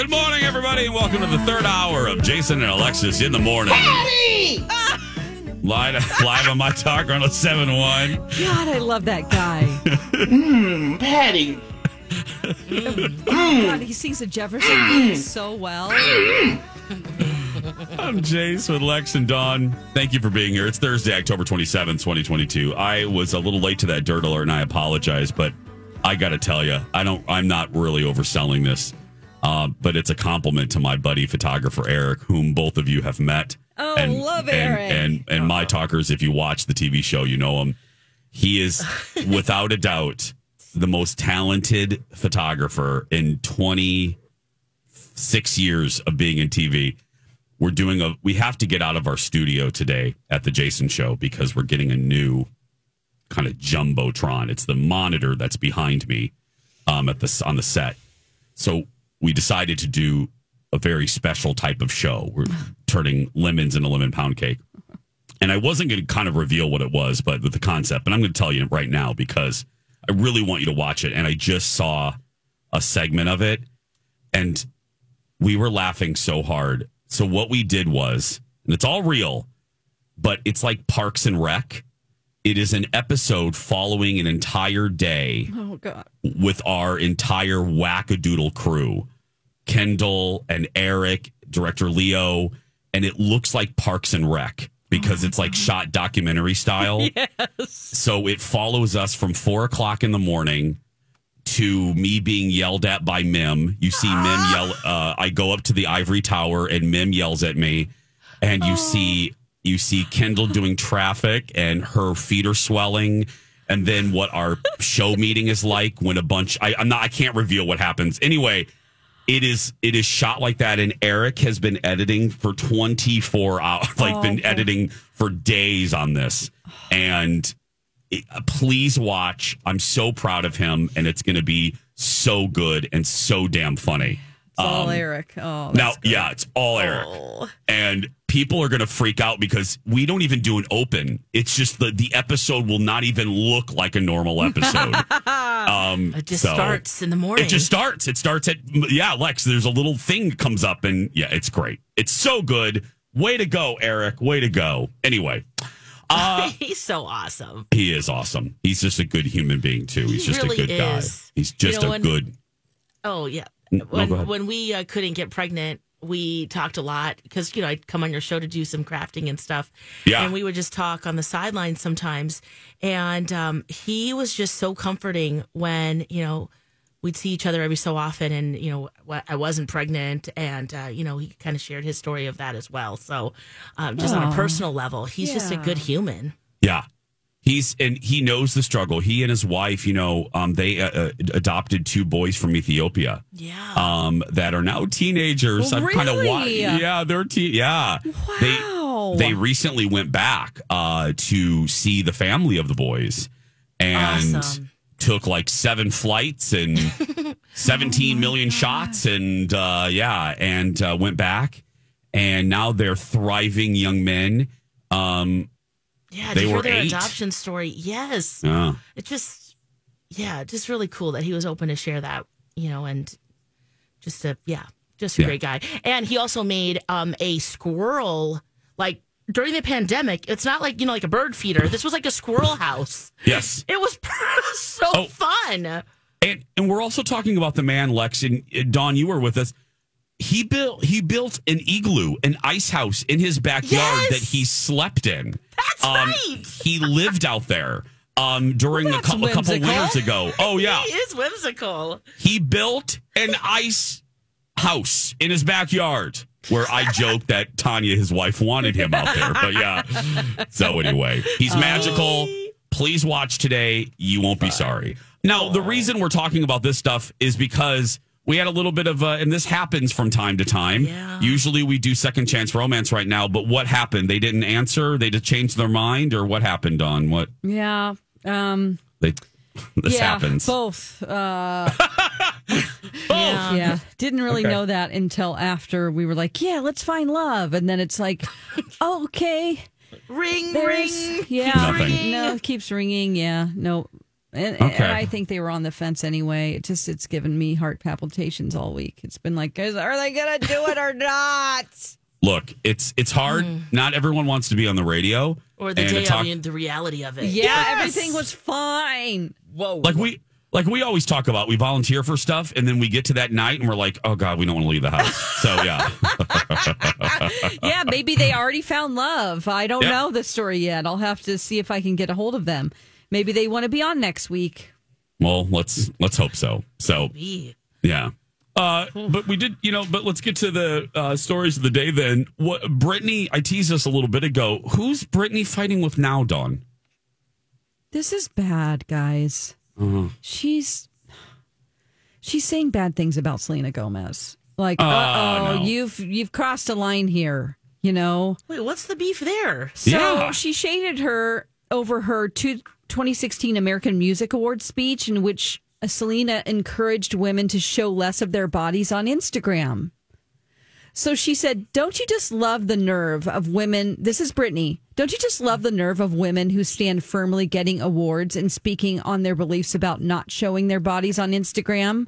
Good morning, everybody, and welcome to the third hour of Jason and Alexis in the morning. Live, live on my talk on a 7 1. God, I love that guy. Hmm, Patty. Mm. Hmm. God, he sings the Jefferson hmm. so well. I'm Jace with Lex and Dawn. Thank you for being here. It's Thursday, October 27th, 2022. I was a little late to that dirt alert, and I apologize, but I got to tell you, I don't, I'm not really overselling this. Uh, but it's a compliment to my buddy photographer Eric, whom both of you have met. Oh, and, love and, Eric. And and my talkers, if you watch the TV show, you know him. He is without a doubt the most talented photographer in 26 years of being in TV. We're doing a we have to get out of our studio today at the Jason show because we're getting a new kind of jumbotron. It's the monitor that's behind me um, at the on the set. So we decided to do a very special type of show. We're turning lemons into lemon pound cake. And I wasn't going to kind of reveal what it was, but with the concept, but I'm going to tell you right now because I really want you to watch it. And I just saw a segment of it and we were laughing so hard. So what we did was, and it's all real, but it's like Parks and Rec. It is an episode following an entire day Oh, God. with our entire wackadoodle crew Kendall and Eric, director Leo, and it looks like Parks and Rec because it's like shot documentary style. Yes. So it follows us from four o'clock in the morning to me being yelled at by Mim. You see Mim yell. Uh, I go up to the ivory tower and Mim yells at me, and you see you see Kendall doing traffic and her feet are swelling. And then what our show meeting is like when a bunch I, I'm not I can't reveal what happens. Anyway, it is it is shot like that and Eric has been editing for 24 hours like Oh, been okay. editing for days on this. And it- uh, please watch. I'm so proud of him and it's going to be so good and so damn funny. It's all Um, Eric. Oh, Now, good. yeah, it's all Eric. Oh. And people are going to freak out because we don't even do an open. It's just the the episode will not even look like a normal episode. um, It just so- starts in the morning. It just starts. It starts at yeah, Lex. There's a little thing comes up, and yeah, it's great. It's so good. Way to go, Eric. Way to go. Anyway, uh, He's so awesome. he is awesome. He's just a good human being too. He's He just really a good guy. is. He's You just know, a when- good. Oh yeah. No, When go when we uh, couldn't get pregnant, we talked a lot because you know I'd come on your show to do some crafting and stuff. Yeah. And we would just talk on the sidelines sometimes, and um, he was just so comforting when you know we'd see each other every so often, and you know I wasn't pregnant, and uh, you know he kind of shared his story of that as well. So um, just on a personal level, he's just a good human. Yeah. He's and he knows the struggle. He and his wife, you know, um, they uh, uh, adopted two boys from Ethiopia, Yeah. um, that are now teenagers. I've kind of watched. Really? Yeah, they're teen. Yeah, Wow. they they recently went back uh, to see the family of the boys, and Awesome. took like seven flights and seventeen million shots, and uh, yeah, and uh, went back, and now they're thriving young men. Um, yeah. they to hear were their eight. adoption story. Yes. uh, it just yeah just really cool that he was open to share that you know and just a yeah just a Yeah. great guy and he also made um a squirrel like during the pandemic it's not like you know like a bird feeder this was like a squirrel house yes. it was so Oh. fun And and we're also talking about the man Lex and uh, Don. You were with us. He built he built an igloo, an ice house in his backyard Yes! that he slept in. That's um, right. He lived out there um, during a, cou- a couple winters ago. Oh yeah, he is whimsical he built an ice house in his backyard. Where I joked that Tanya, his wife, wanted him out there, but yeah. So anyway, he's magical. Please watch today. You won't be sorry. Now, the reason we're talking about this stuff is because we had a little bit of, uh, and this happens from time to time. Yeah. Usually we do second chance romance right now, but what happened? They didn't answer. They just changed their mind, or what happened? On what Yeah. Um, they this yeah, happens. both. Uh, Yeah. yeah. Didn't really Okay. know that until after we were like, yeah, let's find love. And then it's like, oh, okay. Ring, There's, ring. yeah. Nothing. No, it keeps ringing. Yeah. No. And, Okay. and I think they were on the fence anyway. It just, it's given me heart palpitations all week. It's been like, guys, are they going to do it or not? Look, it's it's hard. Hmm. Not everyone wants to be on the radio Or the and to day talk. of the, the reality of it. Yeah. Yes. Everything was fine. Whoa. like we like we always talk about we volunteer for stuff and then we get to that night and we're like oh god we don't want to leave the house so yeah yeah, maybe they already found love. I don't Yeah. know the story yet. I'll have to see if I can get a hold of them. Maybe they want to be on next week. well let's let's hope so so yeah uh but we did you know but let's get to the uh stories of the day then what britney i teased us a little bit ago who's britney fighting with now dawn This is bad, guys. She's she's saying bad things about Selena Gomez. Like, uh oh, no. you've you've crossed a line here. You know. Wait, what's the beef there? So Yeah. she shaded her over her two, 2016 American Music Awards speech, in which Selena encouraged women to show less of their bodies on Instagram. So she said, Don't you just love the nerve of women? This is Britney. Don't you just love the nerve of women who stand firmly getting awards and speaking on their beliefs about not showing their bodies on Instagram?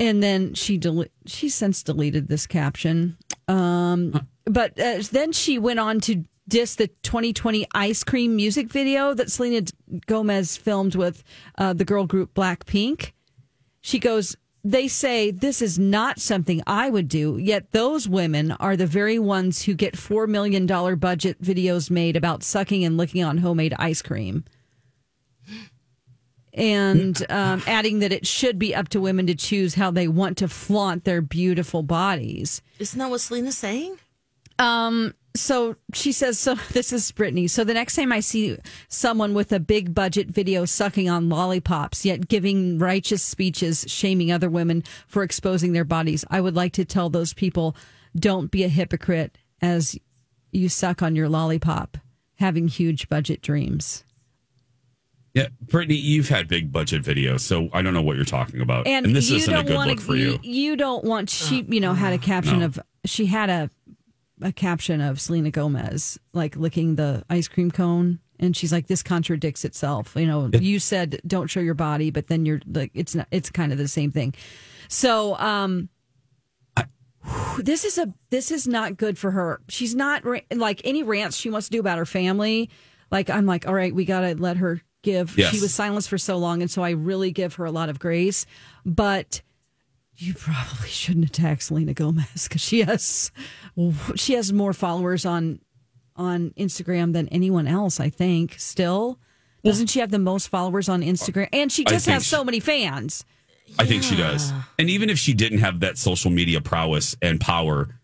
And then she del- she since deleted this caption. Um, but uh, then she went on to diss the 2020 ice cream music video that Selena Gomez filmed with uh, the girl group Blackpink. She goes, They say this is not something I would do, yet those women are the very ones who get $4 million budget videos made about sucking and licking on homemade ice cream. And um, adding that it should be up to women to choose how they want to flaunt their beautiful bodies. Isn't that what Selena's saying? Um, so she says, so this is Britney. So the next time I see someone with a big budget video sucking on lollipops, yet giving righteous speeches shaming other women for exposing their bodies, I would like to tell those people, don't be a hypocrite as you suck on your lollipop, having huge budget dreams. yeah britney you've had big budget videos so i don't know what you're talking about And, and, this you isn't a don't good want look for you You don't want. She, uh, you know, had a uh-huh. caption No. of she had a a caption of Selena Gomez like licking the ice cream cone, and she's like, "This contradicts itself." You know, you said don't show your body, but then you're like, it's not. It's kind of the same thing. So, um. This is a this is not good for her. She's not like any rants she wants to do about her family. Like I'm like, all right, we got to let her give. Yes. She was silenced for so long, and so I really give her a lot of grace. But you probably shouldn't attack Selena Gomez because she has she has more followers on on Instagram than anyone else. I think still doesn't she have the most followers on Instagram? And she just has she- so many fans. I think she does. And even if she didn't have that social media prowess and power,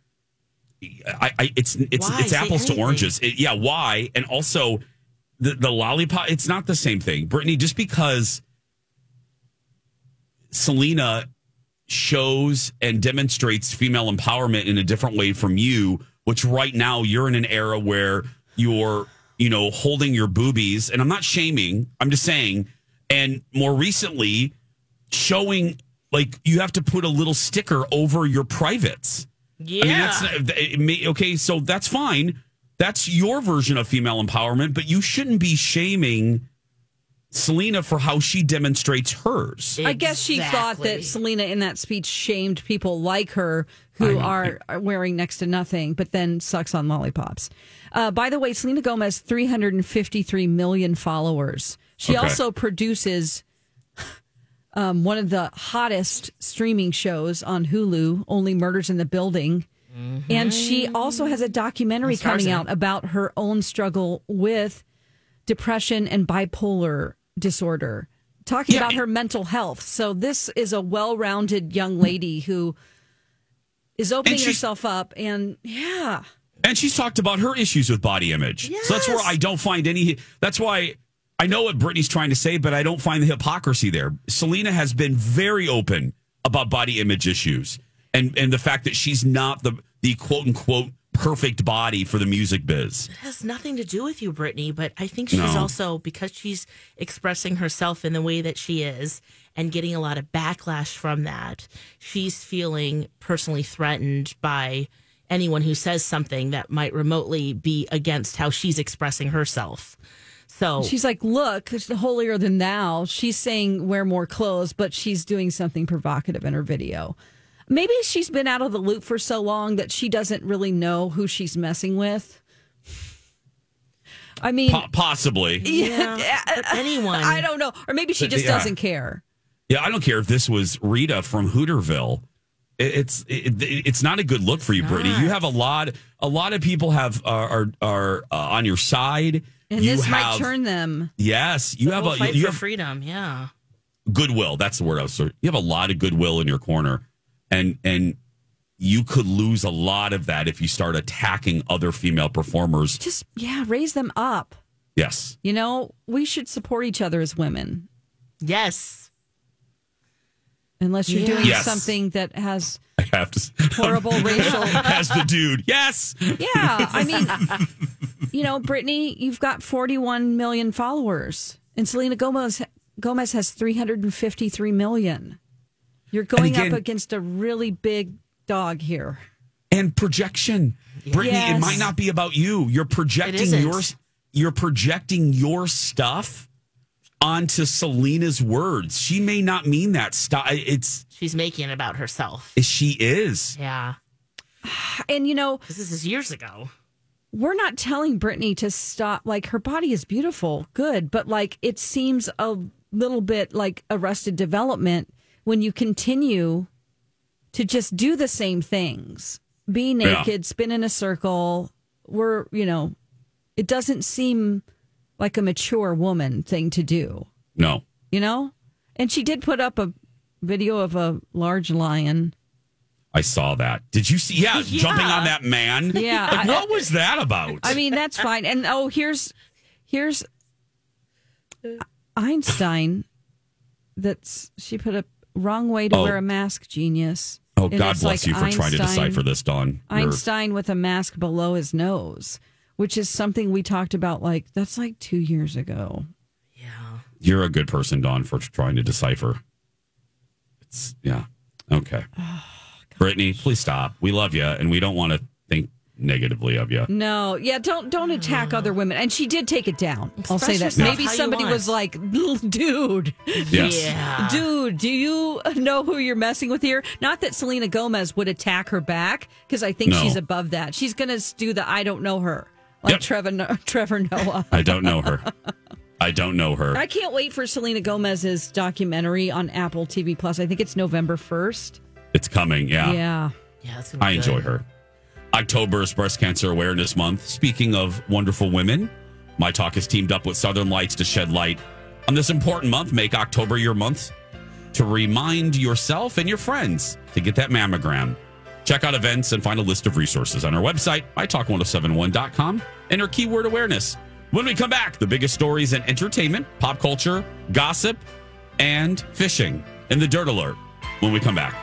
I, I it's it's Why it's apples to oranges. It- yeah, why? And also the the lollipop. It's not the same thing, Britney. Just because Selena shows and demonstrates female empowerment in a different way from you, which right now you're in an era where you're you know holding your boobies, and I'm not shaming. I'm just saying. And more recently, showing like you have to put a little sticker over your privates. Yeah. I mean, that's it may- okay. So that's fine. That's your version of female empowerment, but you shouldn't be shaming Selena for how she demonstrates hers. I guess she thought that Selena in that speech shamed people like her who are, are wearing next to nothing, but then sucks on lollipops. Uh, by the way, Selena Gomez, 353 million followers. She Okay. also produces um, one of the hottest streaming shows on Hulu, Only Murders in the Building. And she also has a documentary coming out about her own struggle with depression and bipolar disorder, talking Yeah, about her mental health. So this is a well-rounded young lady who is opening herself up, and yeah, And she's talked about her issues with body image. So that's where I don't find any. That's why I know what Britney's trying to say, but I don't find the hypocrisy there. Selena has been very open about body image issues and and the fact that she's not the the quote unquote perfect body for the music biz. It has nothing to do with you, Britney, but I think she's No. also because she's expressing herself in the way that she is and getting a lot of backlash from that. She's feeling personally threatened by anyone who says something that might remotely be against how she's expressing herself. So She's like, look, it's holier than thou. She's saying wear more clothes, but she's doing something provocative in her video. Maybe she's been out of the loop for so long that she doesn't really know who she's messing with. I mean, Po- possibly. yeah, but anyone. I don't know. Or maybe she just Yeah. doesn't care. Yeah, I don't care if this was Rita from Hooterville. It- It's it, it's not a good look for you, Britney. You have a lot a lot of people have are are, are uh, on your side. And you this might turn them. yes, you have We'll a fight you for have freedom. Yeah. goodwill. That's the word I was. You have a lot of goodwill in your corner, and and you could lose a lot of that if you start attacking other female performers. Just, yeah, raise them up. Yes, You know, we should support each other as women, Yes. unless you're Yeah. doing Yes. something that has I have to. horrible racial. As the dude, yes. Yeah, I mean, you know, Britney, you've got 41 million followers, and Selena Gomez Gomez has 353 million. You're going again- up against a really big dog here. and projection. Britney, it might not be about you. You're projecting isn't. your you're projecting your stuff onto Selena's words. She may not mean that stuff. It's She's making it about herself. she is. Yeah. And you know, This is years ago. we're not telling Britney to stop. Like her body is beautiful, good, but like it seems a little bit like arrested development when you continue to just do the same things, be naked, spin in a circle. We're, you know, it doesn't seem like a mature woman thing to do, No. you know. And she did put up a video of a large lion. I saw that. Did you see? Yeah, Yeah. jumping on that man. Yeah, Like, I- what was that about? I mean, that's fine. And oh, here's here's Einstein. That's she put a wrong way to Oh. wear a mask. Genius. oh, And God bless like you for trying to decipher this, Dawn. You're- Einstein with a mask below his nose, which is something we talked about. Like that's like two years ago. Yeah. You're a good person, Don, for trying to decipher. It's yeah. Okay. Oh, Britney, please stop. We love you, and we don't want to think negatively of you. No, yeah, don't don't attack other women. And she did take it down. I'll say that. Maybe somebody was like, "Dude, Yes. Yeah. Dude, do you know who you're messing with here? Not that Selena Gomez would attack her back, because I think No. she's above that. She's going to do the I don't know her, like Yep. Trevor, Trevor Noah. I don't know her. I don't know her. I can't wait for Selena Gomez's documentary on Apple TV Plus. I think it's November 1st. It's coming. Yeah. Yeah. Yeah. That's gonna I enjoy her. October is Breast Cancer Awareness Month. Speaking of wonderful women, My Talk has teamed up with Southern Lights to shed light on this important month. Make October your month to remind yourself and your friends to get that mammogram. Check out events and find a list of resources on our website, mytalk1071.com. Enter keyword awareness. When we come back, the biggest stories in entertainment, pop culture, gossip, and fishing in the Dirt Alert. When we come back.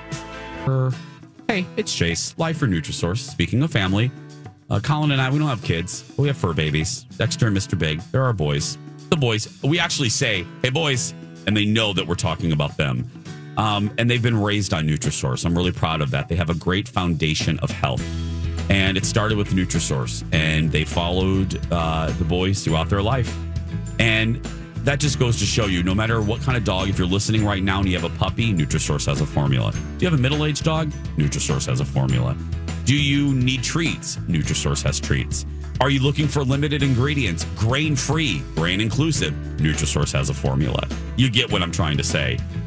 Hey, it's Chase, live for Nutrisource. Speaking of family, uh, Colin and I, we don't have kids, but we have fur babies. Dexter and Mr. Big, they're our boys. The boys, we actually say, hey, boys, and they know that we're talking about them. Um, and they've been raised on Nutrisource. I'm really proud of that. They have a great foundation of health. And it started with Nutrisource, and they followed uh, the boys throughout their life. And that just goes to show you no matter what kind of dog, if you're listening right now and you have a puppy, Nutrisource has a formula. Do you have a middle aged dog? Nutrisource has a formula. Do you need treats? Nutrisource has treats. Are you looking for limited ingredients, grain free, grain inclusive? Nutrisource has a formula. You get what I'm trying to say.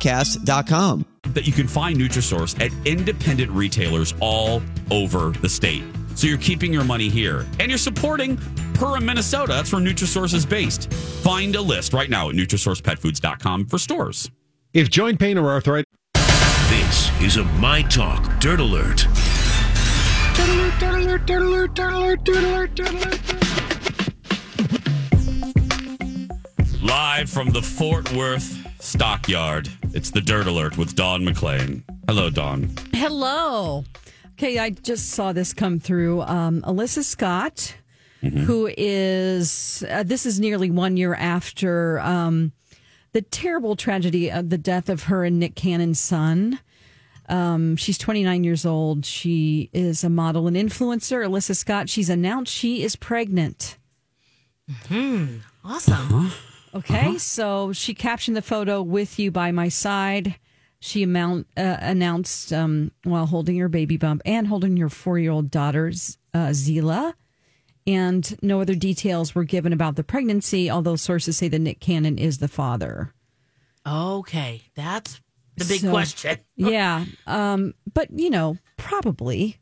UAPpodcast.com. that you can find Nutrisource at independent retailers all over the state. So you're keeping your money here and you're supporting Perham, Minnesota. That's where Nutrisource is based. Find a list right now at NutrisourcePetFoods.com for stores. If joint pain or arthritis. This is a My Talk Dirt Alert. Live from the Fort Worth Stockyard, it's the Dirt Alert with Dawn McClain. Hello, Don. Hello. Okay, I just saw this come through. Um, Alyssa Scott, who is, uh, this is nearly one year after um, the terrible tragedy of the death of her and Nick Cannon's son. Um, she's 29 years old. She is a model and influencer. Alyssa Scott, she's announced she is pregnant. Hmm. Awesome. Okay, so she captioned the photo with you by my side. She amount, uh, announced um, while holding her baby bump and holding her four year old daughter, uh, Zeela. And no other details were given about the pregnancy, although sources say that Nick Cannon is the father. Okay, that's the big So- question. Yeah. Um, but, you know, probably,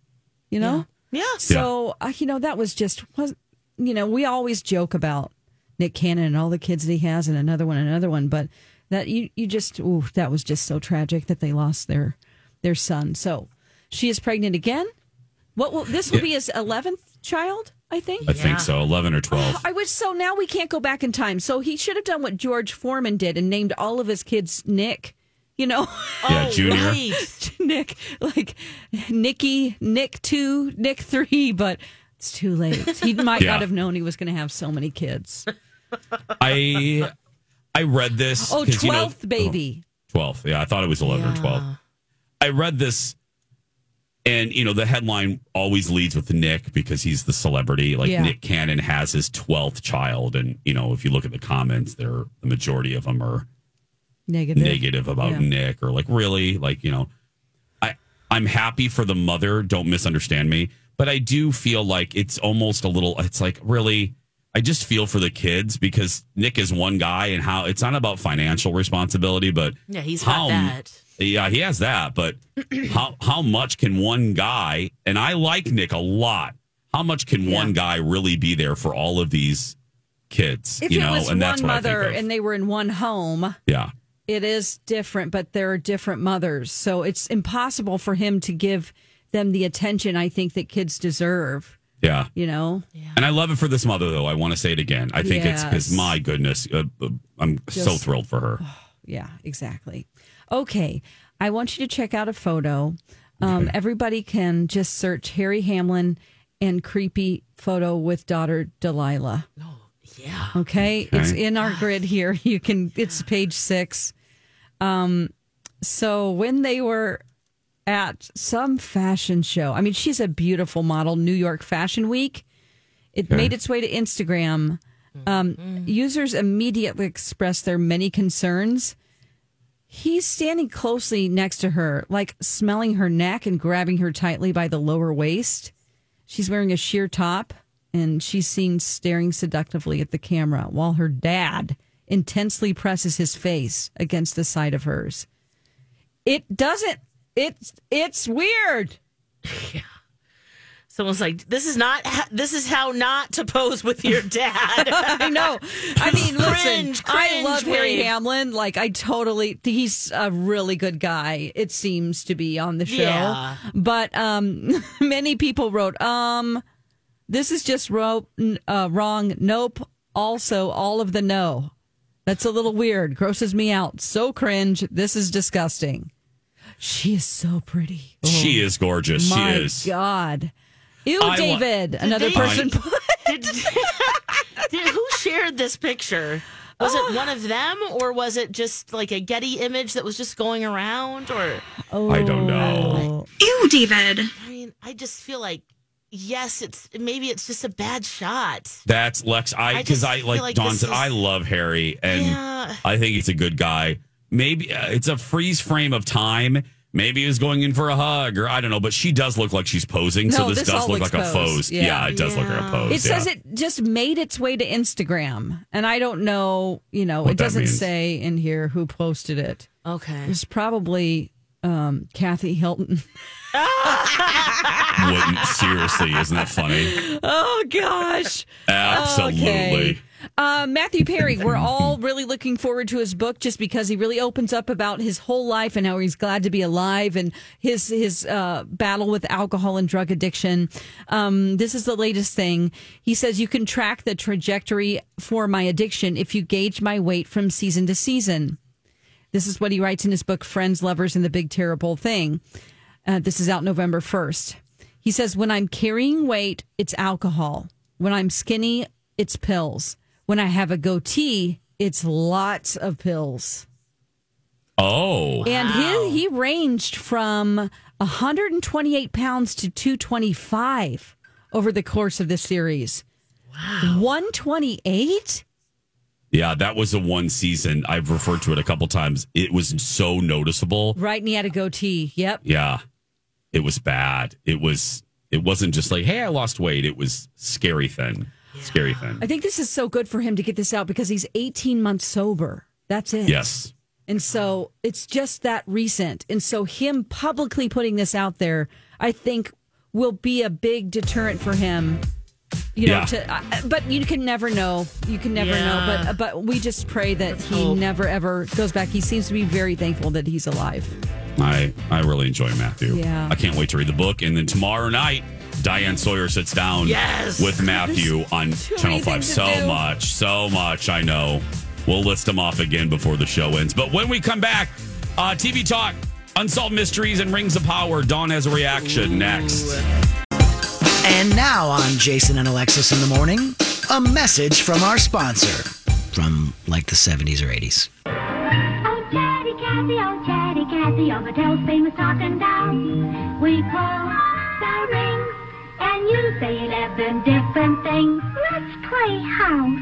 you know? Yeah. So, uh, you know, that was just, was, you know, we always joke about Nick Cannon and all the kids that he has and another one, another one, but that you, you just, ooh, that was just so tragic that they lost their, their son. So she is pregnant again. What will, this will be his 11th child, I think. I think so, 11 or 12. I wish so. Now we can't go back in time. So he should have done what George Foreman did and named all of his kids Nick. You know, Yeah, Oh, Junior. right. Nick, like Nicky, Nick two, Nick three, but it's too late. He might Yeah. not have known he was going to have so many kids. I I read this. Oh, 'cause, you know- 12th baby. Oh, 12th. Yeah, I thought it was 11 or 12. I read this, and, you know, the headline always leads with Nick because he's the celebrity. Like, Yeah. Nick Cannon has his 12th child. And, you know, if you look at the comments, there, the majority of them are Negative. negative about Yeah. Nick or like really like you know I I'm happy for the mother don't misunderstand me but I do feel like it's almost a little it's like really I just feel for the kids because Nick is one guy and how it's not about financial responsibility but Yeah, he's got how that. yeah he has that but how how much can one guy and I like Nick a lot how much can one guy really be there for all of these kids If you it know was and that's one what I think mother of. and they were in one home, yeah it is different, but there are different mothers. So it's impossible for him to give them the attention I think that kids deserve, yeah you know? And I love it for this mother, though. I want to say it again. I think it's because, my goodness, uh, uh, I'm so thrilled for her. Yeah, exactly. Okay. I want you to check out a photo. Um, Everybody can just search Harry Hamlin and creepy photo with daughter Delilah. Yeah. Okay. It's in our grid here. You can, it's page six. Um, so when they were at some fashion show, I mean, she's a beautiful model, New York Fashion Week. It made its way to Instagram. Um, users immediately expressed their many concerns. He's standing closely next to her, like smelling her neck and grabbing her tightly by the lower waist. She's wearing a sheer top and she's seen staring seductively at the camera while her dad intensely presses his face against the side of hers. It doesn't it's it's weird. Yeah. Someone's like, "This is not. This is how not to pose with your dad." I know. I mean, listen, Cringe, I love Harry. Hamlin. Like, I totally, he's a really good guy. It seems to be on the show, Yeah. but um, many people wrote, um, this is just ro- n- uh, wrong. Nope. Also, all of the no. That's a little weird. Grosses me out. So cringe. This is disgusting. She is so pretty. She is gorgeous. Oh My she is. God. Ew, I wa- David. Another they- person. Did, did- who shared this picture? Was it one of them, or was it just like a Getty image that was just going around? Or I don't know. Oh. Ew, David. I mean, I just feel like yes, it's maybe it's just a bad shot. That's Lex. I I because just I, like, like Dawn said, is- I love Harry, and Yeah. I think he's a good guy. Maybe uh, it's a freeze frame of time. Maybe he was going in for a hug, or I don't know. But she does look like she's posing, so this, this does look looks like a pose. Yeah. Yeah, it does look like a pose. It says it just made its way to Instagram, and I don't know. You know, What it doesn't means. say in here who posted it. Okay. it's probably um, Kathy Hilton. Wouldn't seriously, isn't that funny? Oh gosh. Absolutely. Okay. Uh, Matthew Perry, we're all really looking forward to his book just because he really opens up about his whole life and how he's glad to be alive and his his uh, battle with alcohol and drug addiction. Um, this is the latest thing. He says you can track the trajectory for my addiction if you gauge my weight from season to season. This is what he writes in his book, Friends, Lovers, and the Big Terrible Thing. Uh, this is out November 1st. He says, When I'm carrying weight, it's alcohol. When I'm skinny, it's pills. When I have a goatee, it's lots of pills. Oh, And he, he ranged from 128 pounds to 225 over the course of the series. Wow. 128? yeah, that was a one season. I've referred to it a couple times. It was so noticeable. Right. And he had a goatee. Yep. Yeah, it was bad. It was. It wasn't just like, hey, I lost weight. It was scary thin, scary thin. I think this is so good for him to get this out because he's 18 months sober. That's it. Yes. And so it's just that recent. And so him publicly putting this out there, I think will be a big deterrent for him. You know, Yeah. to, uh, but you can never know. You can never know. Yeah. But but we just pray that he hope. never ever goes back. He seems to be very thankful that he's alive. I I really enjoy Matthew. Yeah. I can't wait to read the book. And then tomorrow night, Diane Sawyer sits down Yes. with Matthew on Channel 5. So do. much, so much. I know. We'll list them off again before the show ends. But when we come back, uh, TV talk, unsolved mysteries, and rings of power. Dawn has a reaction next. And now on Jason and Alexis in the morning, a message from our sponsor from like the 70s or 80s. Oh, Chatty Cathy, oh, Chatty Cathy, the tail's famous talking down. We pull the rings, and you say eleven different things. Let's play house.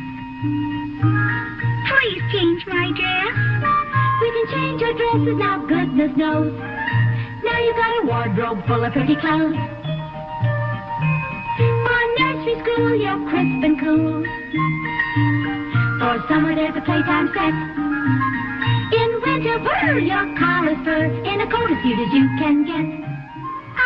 Please change my dress. We can change our dresses now, goodness knows. Now you've got a wardrobe full of pretty clothes. For nursery school, you're crisp and cool. For summer, there's a playtime set. In winter, wear your collar fur in a coat as cute as you can get.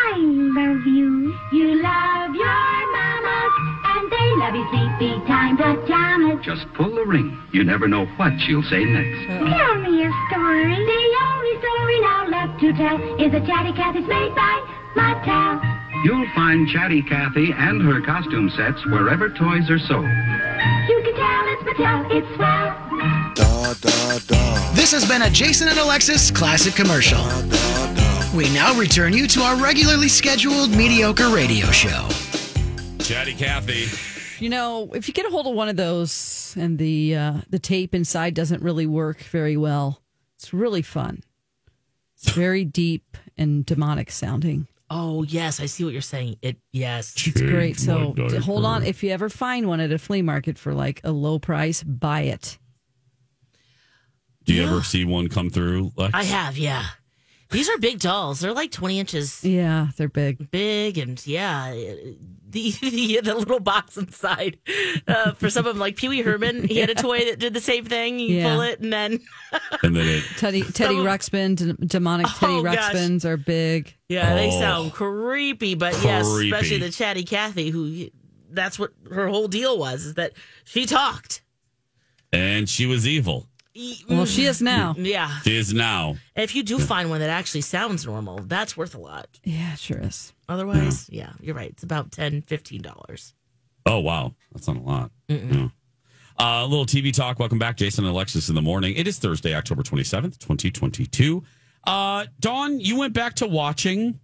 I love you. You love your mamas, and they love you. Sleepy time pajamas. Just pull the ring. You never know what she'll say next. Tell me a story. The only story now left to tell is a Chatty Cathy's made by Mattel. You'll find Chatty Cathy and her costume sets wherever toys are sold. You can tell it's Mattel. It's swell. This has been a Jason and Alexis classic commercial. We now return you to our regularly scheduled mediocre radio show. Chatty Cathy. You know, if you get a hold of one of those and the uh, the tape inside doesn't really work very well, it's really fun. It's very deep and demonic sounding. Oh yes, I see what you're saying. It yes. It's great. So hold on. If you ever find one at a flea market for like a low price, buy it. Do you ever see one come through? Lex? I have, yeah. These are big dolls. They're like 20 inches Yeah, they're big. big, and yeah, the the, the little box inside. Uh, for some of them, like Pee Wee Herman, he had a toy that did the same thing. You Yeah. pull it, and then And then it. Teddy Teddy Some- Ruxpin, d- demonic Teddy Oh, gosh. Ruxpins are big. yeah, they Oh. sound creepy. But yes, especially the chatty Cathy, who that's what her whole deal was, is that she talked. And she was evil. Well, she is now. Yeah, She is now. and if you do find one that actually sounds normal, that's worth a lot. Yeah, sure is. Otherwise, yeah, you're right. It's about 10 dollars. $15. Oh wow, that's not a lot. Yeah. Uh, a little TV talk. Welcome back, Jason and Alexis in the morning. It is Thursday, October twenty seventh, twenty twenty two. Uh, Dawn, you went back to watching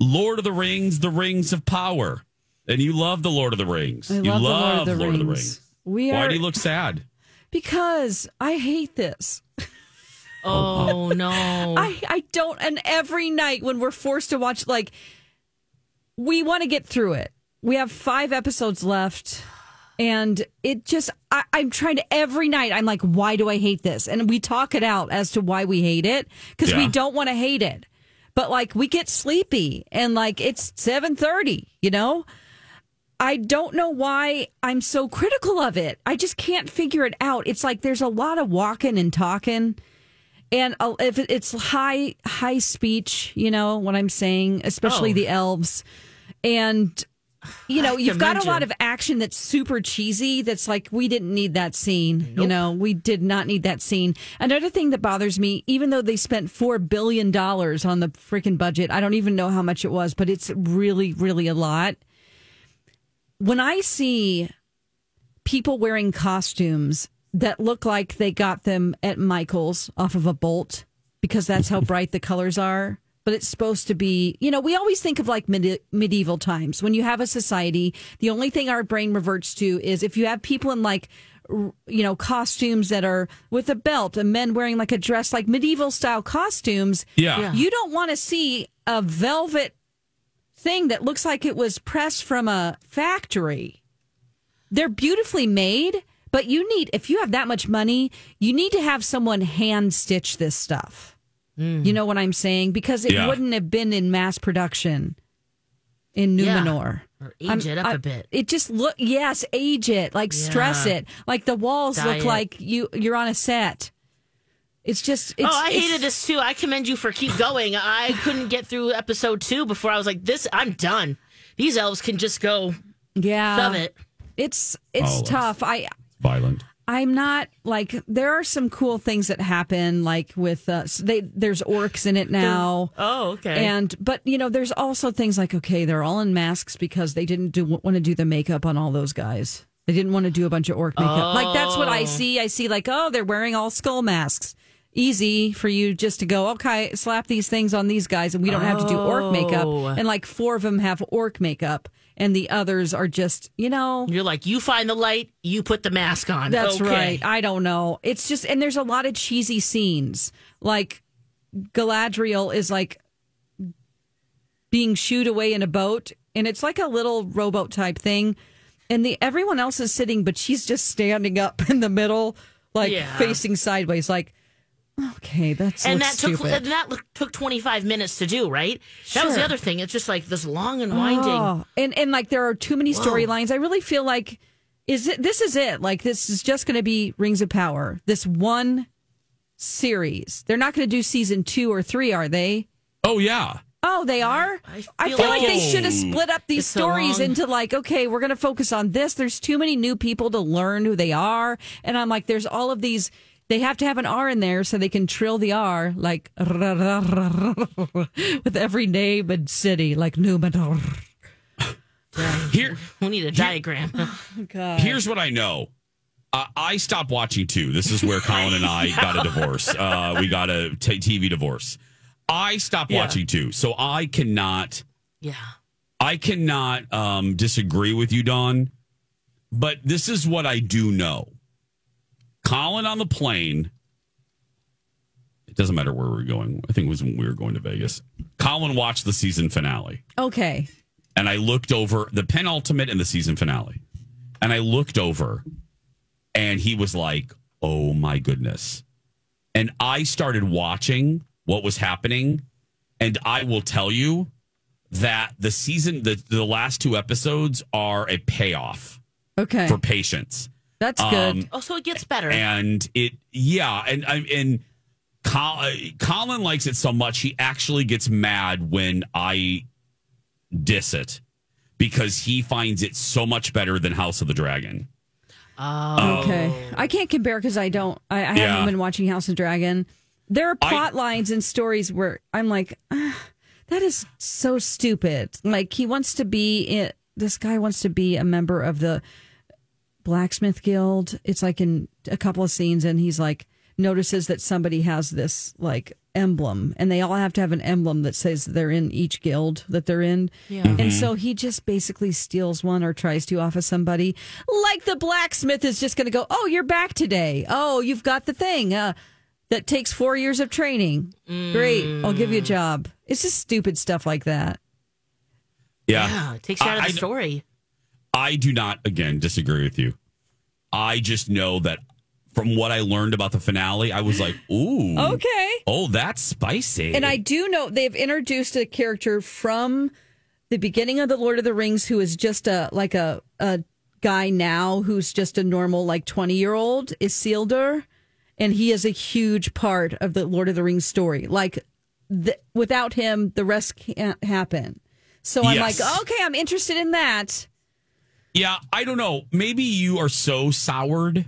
Lord of the Rings: The Rings of Power, and you love the Lord of the Rings. I you love, the Lord of the Lord Rings. of the Rings. We Why do you look sad? Because I hate this. Oh no. I, I don't. And every night when we're forced to watch, like, we want to get through it. We have five episodes left. And it just, I, I'm trying to, every night, I'm like, why do I hate this? And we talk it out as to why we hate it because we don't want to hate it. But like, we get sleepy and like, it's 7.30, you know? I don't know why I'm so critical of it. I just can't figure it out. It's like there's a lot of walking and talking and uh, if it's high high speech, you know what I'm saying, especially Oh. the elves, and you know you've got a lot of action that's super cheesy. That's like we didn't need that scene. You know, we did not need that scene. Another thing that bothers me, even though they spent four billion dollars on the freaking budget, I don't even know how much it was, but it's really really a lot. When I see people wearing costumes that look like they got them at Michael's off of a bolt because that's how bright the colors are. But it's supposed to be, you know, we always think of like medi- medieval times. When you have a society, the only thing our brain reverts to is if you have people in like, r- you know, costumes that are with a belt and men wearing like a dress, like medieval style costumes. Yeah. Yeah. You don't want to see a velvet thing that looks like it was pressed from a factory. They're beautifully made, but you need, if you have that much money, you need to have someone hand stitch this stuff. Mm. You know what I'm saying? Because it Yeah. wouldn't have been in mass production in Yeah. Numenor. Or age it up a a bit. It just look yes, age it, like stress it, like the walls Dye look like you you're on a set. It's just. It's, oh, I it's- hated this too. I commend you for keep going. I couldn't get through episode two before I was like, "This, I'm done. These elves can just go Yeah, shove it." It's it's Oh, tough. I Violent. I'm not like there are some cool things that happen like with uh, s- they there's orcs in it now. Oh, okay. And but you know there's also things like okay they're all in masks because they didn't do want to do the makeup on all those guys. They didn't want to do a bunch of orc makeup. Like that's what I Oh. see. I see like oh they're wearing all skull masks. Easy for you just to go okay slap these things on these guys and we don't have to do orc makeup. Oh. And like four of them have orc makeup and the others are just you know You're like, you find the light, you put the mask on. that's Okay. right. I don't know. It's just, and there's a lot of cheesy scenes. Like Galadriel is like being shooed away in a boat, and it's like a little rowboat type thing. And the everyone else is sitting, but she's just standing up in the middle, like Yeah. facing sideways. Like, okay, that's and looks that took stupid. and that took 25 minutes to do, right? sure. That was the other thing. It's just like this long and winding. Oh, and and like there are too many storylines. I really feel like is it this is it. Like this is just going to be Rings of Power. This one series. They're not going to do season 2 or 3, are they? Oh yeah. Oh, they are? I feel, feel like, like they should have split up these it's so stories into like, okay, we're going to focus on this. There's too many new people to learn who they are. And I'm like, there's all of these. They have to have an R in there so they can trill the R like with every name and city, like Numenor. Here, we need a diagram. God. Here's what I know. Uh, I stopped watching too. This is where Colin and I got a divorce. Uh, we got a t- TV divorce. I stopped Yeah. watching too, so I cannot. yeah. I cannot um, disagree with you, Don. But this is what I do know. Colin on the plane. It doesn't matter where we're going. I think it was when we were going to Vegas. Colin watched the season finale Okay. and I looked over the penultimate and the season finale. And I looked over and he was like, oh my goodness. And I started watching what was happening. And I will tell you that the season, the, the last two episodes are a payoff Okay. for patience. That's Um, good. Oh, so it gets better. And it, yeah, and I and Col- uh, Colin likes it so much he actually gets mad when I diss it because he finds it so much better than House of the Dragon. Oh. Okay. I can't compare because I don't, I, I haven't Yeah. been watching House of the Dragon. There are plot lines and stories where I'm like, "Ah, that is so stupid. Like, he wants to be, in, this guy wants to be a member of the Blacksmith Guild. It's like in a couple of scenes, and he's like, notices that somebody has this like emblem and they all have to have an emblem that says they're in each guild that they're in. Yeah. And Mm-hmm. so he just basically steals one or tries to off of somebody. Like the blacksmith is just going to go, "Oh, you're back today. Oh, you've got the thing uh, that takes 4 years of training. Great. I'll give you a job." It's just stupid stuff like that. Yeah. Yeah, it takes you out of I- the I- story. I do not, again, disagree with you. I just know that from what I learned about the finale, I was like, ooh. Okay. Oh, that's spicy. And I do know they've introduced a character from the beginning of the Lord of the Rings who is just a like a a guy now who's just a normal like 20 year old Isildur and he is a huge part of the Lord of the Rings story. Like the, without him the rest can't happen. So I'm Yes. like, okay, I'm interested in that. Yeah, I don't know. Maybe you are so soured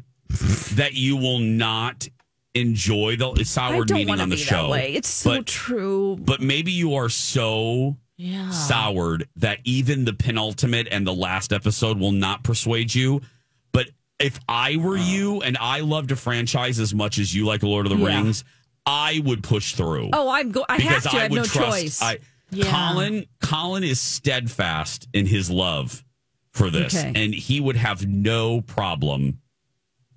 that you will not enjoy the soured meaning on the show. It's so but, true. but maybe you are so Yeah. soured that even the penultimate and the last episode will not persuade you. But if I were you and I loved a franchise as much as you like Lord of the Yeah. Rings, I would push through. Oh, I'm go- I have to. I have no choice. I, Yeah. Colin Colin is steadfast in his love for this, Okay. and he would have no problem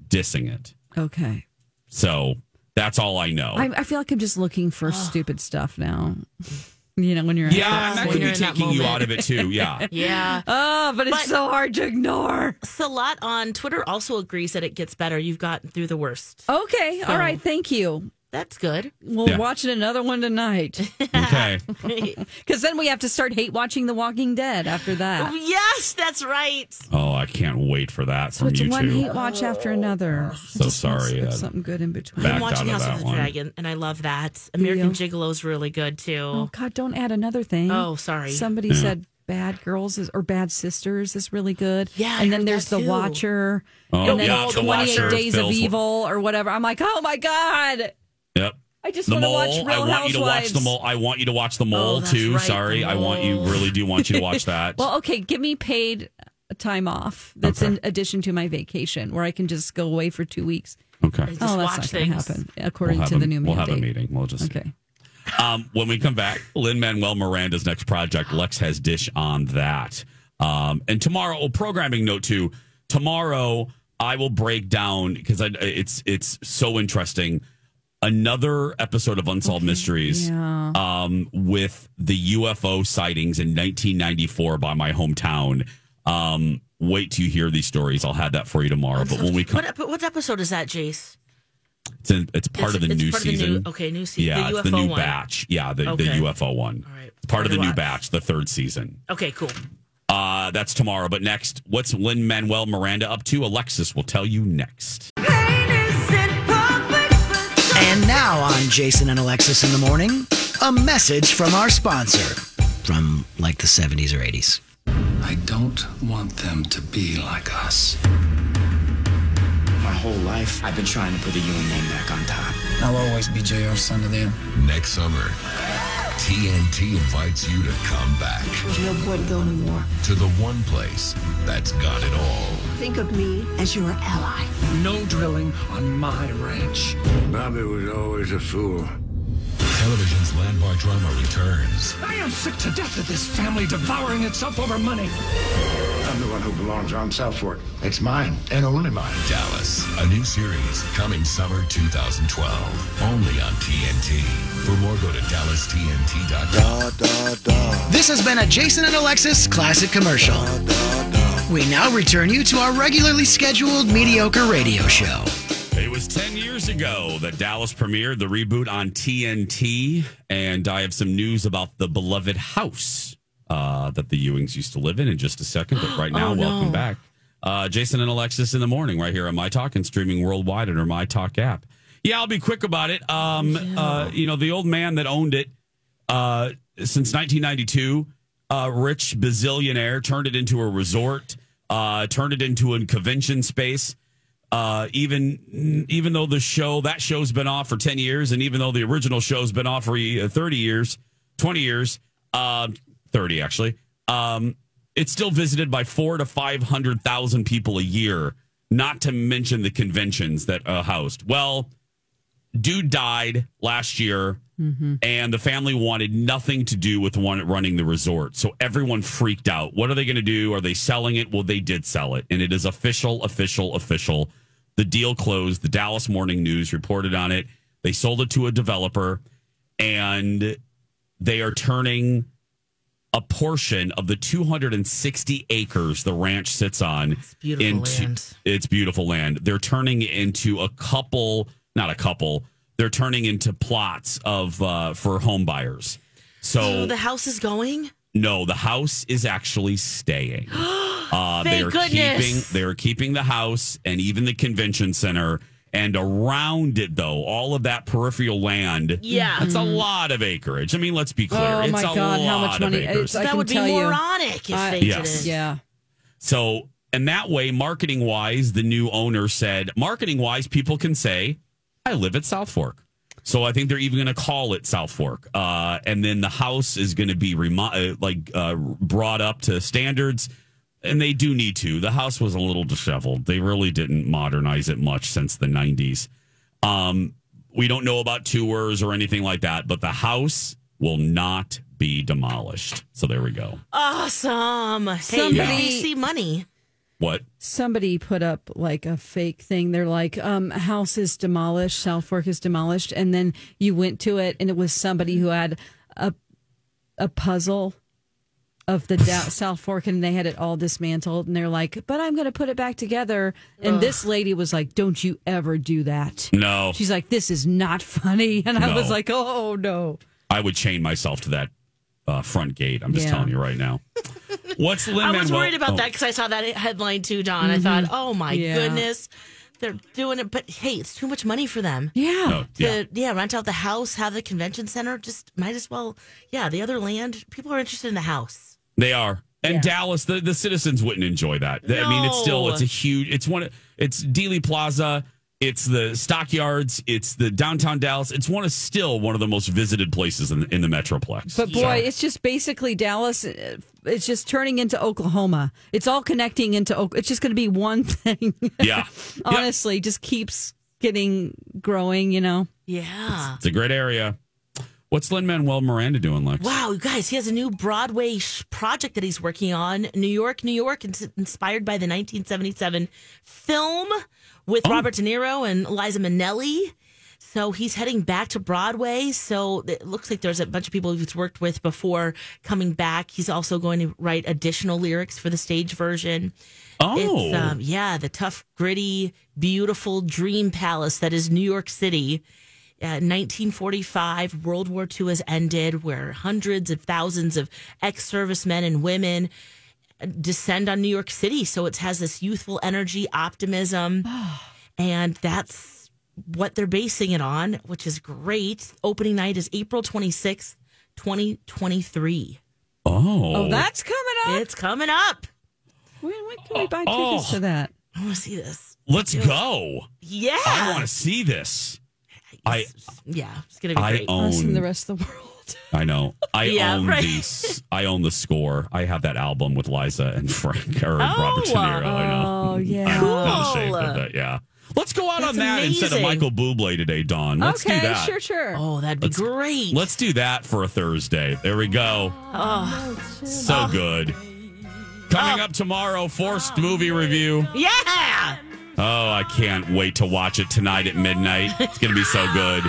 dissing it. okay. So that's all I know. I, I feel like I'm just looking for stupid stuff now. You know, when you're yeah, and that when could be that taking you out of it too. Yeah. Yeah. Oh, but it's But- so hard to ignore. Salat on Twitter also agrees that it gets better. You've gotten through the worst. Okay. All right. Thank you. That's good. We'll Yeah. watch another one tonight Okay. because then we have to start hate watching The Walking Dead after that. yes, that's right. Oh, I can't wait for that So from it's you one two. hate watch after another. So sorry. There's uh, something good in between. Backed I'm watching out of House that of the one. Dragon, and I love that. American you? Gigolo's really good too. Oh God! Don't add another thing. Oh, sorry. Somebody said Bad Girls is, or Bad Sisters is really good. Yeah, I and then heard there's that The too. Watcher. Oh, and then yeah, The 28 Watcher, Days of Evil or whatever. I'm like, oh my God! Yep. I just The want to watch Real I want you to watch the mole. I want you to watch the mole Oh, too. right, Sorry, The I want you really do want you to watch that. Well, okay, give me paid time off. That's Okay. in addition to my vacation, where I can just go away for two weeks. okay. Just oh, that's watch not going to happen, according We'll have to a- the new We'll have a meeting. We'll just Okay. Um, when we come back, Lin Manuel Miranda's next project, Lex has dish on that. Um, and tomorrow, oh, programming note too. Tomorrow, I will break down because it's it's so interesting. Another episode of Unsolved Mysteries Yeah. um, with the UFO sightings in 1994 by my hometown. Um, wait till you hear these stories. I'll have that for you tomorrow. But when we come, what, what episode is that, Jace? it's, in, it's part It's- of the new of the season. new- okay, new season. Yeah, The it's the new one. batch. Yeah, the, the UFO one. All right. It's part of the Gotta new batch, the third season. Okay, cool. Uh, that's tomorrow. But next, what's Lin Manuel Miranda up to? Alexis will tell you next. And now on Jason and Alexis in the morning, a message from our sponsor from like the 70s or 80s. I don't want them to be like us. My whole life, I've been trying to put the Ewing name back on top. I'll always be JR son to them. Next summer, TNT invites you to come back There's no point going to war. to the one place that's got it all. Think of me as your ally. No drilling on my ranch. Bobby was always a fool. Television's landmark drama returns. I am sick to death of this family devouring itself over money. I'm the one who belongs on South Fork. It's mine, and only mine. Dallas, a new series coming summer 2012, only on TNT. For more, go to dallastnt.com. This has been a Jason and Alexis classic commercial. We now return you to our regularly scheduled mediocre radio show. It was 10 years ago that Dallas premiered the reboot on TNT, and I have some news about the beloved house uh, that the Ewings used to live in in just a second. But right now, Oh, no. welcome back. Uh, Jason and Alexis in the morning, right here on My Talk and streaming worldwide under My Talk app. Yeah, I'll be quick about it. Um, uh, you know, the old man that owned it uh, since 1992, uh, rich bazillionaire, turned it into a resort, uh, turned it into a convention space. Uh, even even though the show that show's been off for 10 years and even though the original show's been off for uh, 30 years 20 years uh, 30 actually um, it's still visited by four to 500000 people a year not to mention the conventions that uh, housed well dude died last year, and the family wanted nothing to do with one running the resort. So everyone freaked out. What are they going to do? Are they selling it? Well, they did sell it, and it is official, official, official. The deal closed. The Dallas Morning News reported on it. They sold it to a developer, and they are turning a portion of the 260 acres the ranch sits on beautiful into land. it's beautiful land. They're turning into a couple, not a couple. They're turning into plots of uh, for home buyers. So So the house is going. no, the house is actually staying. Uh, Thank they are goodness. keeping they are keeping the house and even the convention center. And around it, though, all of that peripheral land, Yeah. it's a lot of acreage. I mean, let's be clear, Oh, it's my a God, how lot much of money- acres. that would be tell you. moronic if I- they Yes. did it. Yeah. So, and that way, marketing wise, the new owner said, marketing wise, people can say, I live at South Fork. So I think they're even going to call it South Fork. Uh, and then the house is going to be remo- uh, like uh, brought up to standards. And they do need to. The house was a little disheveled. They really didn't modernize it much since the 90s. Um, we don't know about tours or anything like that, but the house will not be demolished. So there we go. Awesome. Hey, Somebody- see money. What? Somebody put up like a fake thing. They're like, um, house is demolished, South Fork is demolished, and then you went to it, and it was somebody who had a a puzzle of the da- South Fork, and they had it all dismantled, and they're like, but I'm going to put it back together. And Ugh. this lady was like, "Don't you ever do that." No. She's like, "This is not funny," and I No. was like, "Oh no." I would chain myself to that uh, front gate. I'm just Yeah. telling you right now. What's Lin I was Manuel- worried about oh, that because I saw that headline too, Don. I thought, oh my Yeah. goodness, they're doing it, but hey, it's too much money for them. Yeah. No, To, yeah. yeah. rent out the house, have the convention center. Just might as well. Yeah, the other land. People are interested in the house. They are. And Dallas, the, the citizens wouldn't enjoy that. I mean, it's still it's a huge. It's one. It's Dealey Plaza. It's the stockyards. It's the downtown Dallas. It's one of still one of the most visited places in, in the metroplex. But boy, it's just basically Dallas. uh, It's just turning into Oklahoma. It's all connecting into. Oak- It's just going to be one thing. yeah, Honestly, just keeps getting growing. You know. Yeah. it's a great area. What's Lin Manuel Miranda doing, Lex? Wow, you guys, he has a new Broadway sh- project that he's working on. New York, New York, ins- inspired by the 1977 film with Robert De Niro and Liza Minnelli. So he's heading back to Broadway. So it looks like there's a bunch of people he's worked with before coming back. He's also going to write additional lyrics for the stage version. Oh. It's, um, yeah, the tough, gritty, beautiful dream palace that is New York City. Uh, 1945, World War II has ended, where hundreds of thousands of ex servicemen and women descend on New York City. So it has this youthful energy, optimism, and that's what they're basing it on, which is great. Opening night is April 26th, 2023. Oh, Oh, that's coming up. It's coming up. When, when can we buy Oh. tickets to that? I want to see this. let's go. Yeah. I want to see this. I Yeah, it's going to be I great. Us and own the rest of the world. I know. I Yeah, own right. these. I own the score. I have that album with Liza and Frank or oh, Robert De Niro. I know. Oh yeah. I'm not ashamed Cool. of that. Yeah. Let's go out That's on that instead of amazing. Michael Bublé today, Don. Let's okay, do that. sure, sure. Oh, that'd be Let's- great. Let's do that for a Thursday. There we go. Oh, So good. Coming oh. up tomorrow, forced movie review. yeah. Oh, I can't wait to watch it tonight at midnight. It's going to be so good.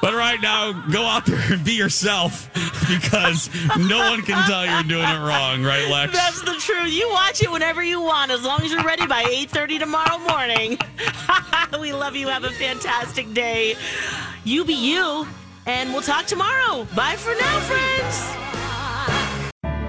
But right now, go out there and be yourself because no one can tell you're doing it wrong, right, Lex? That's the truth. You watch it whenever you want, as long as you're ready by 8.30 tomorrow morning. we love you. Have a fantastic day. You be you, and we'll talk tomorrow. Bye for now, friends.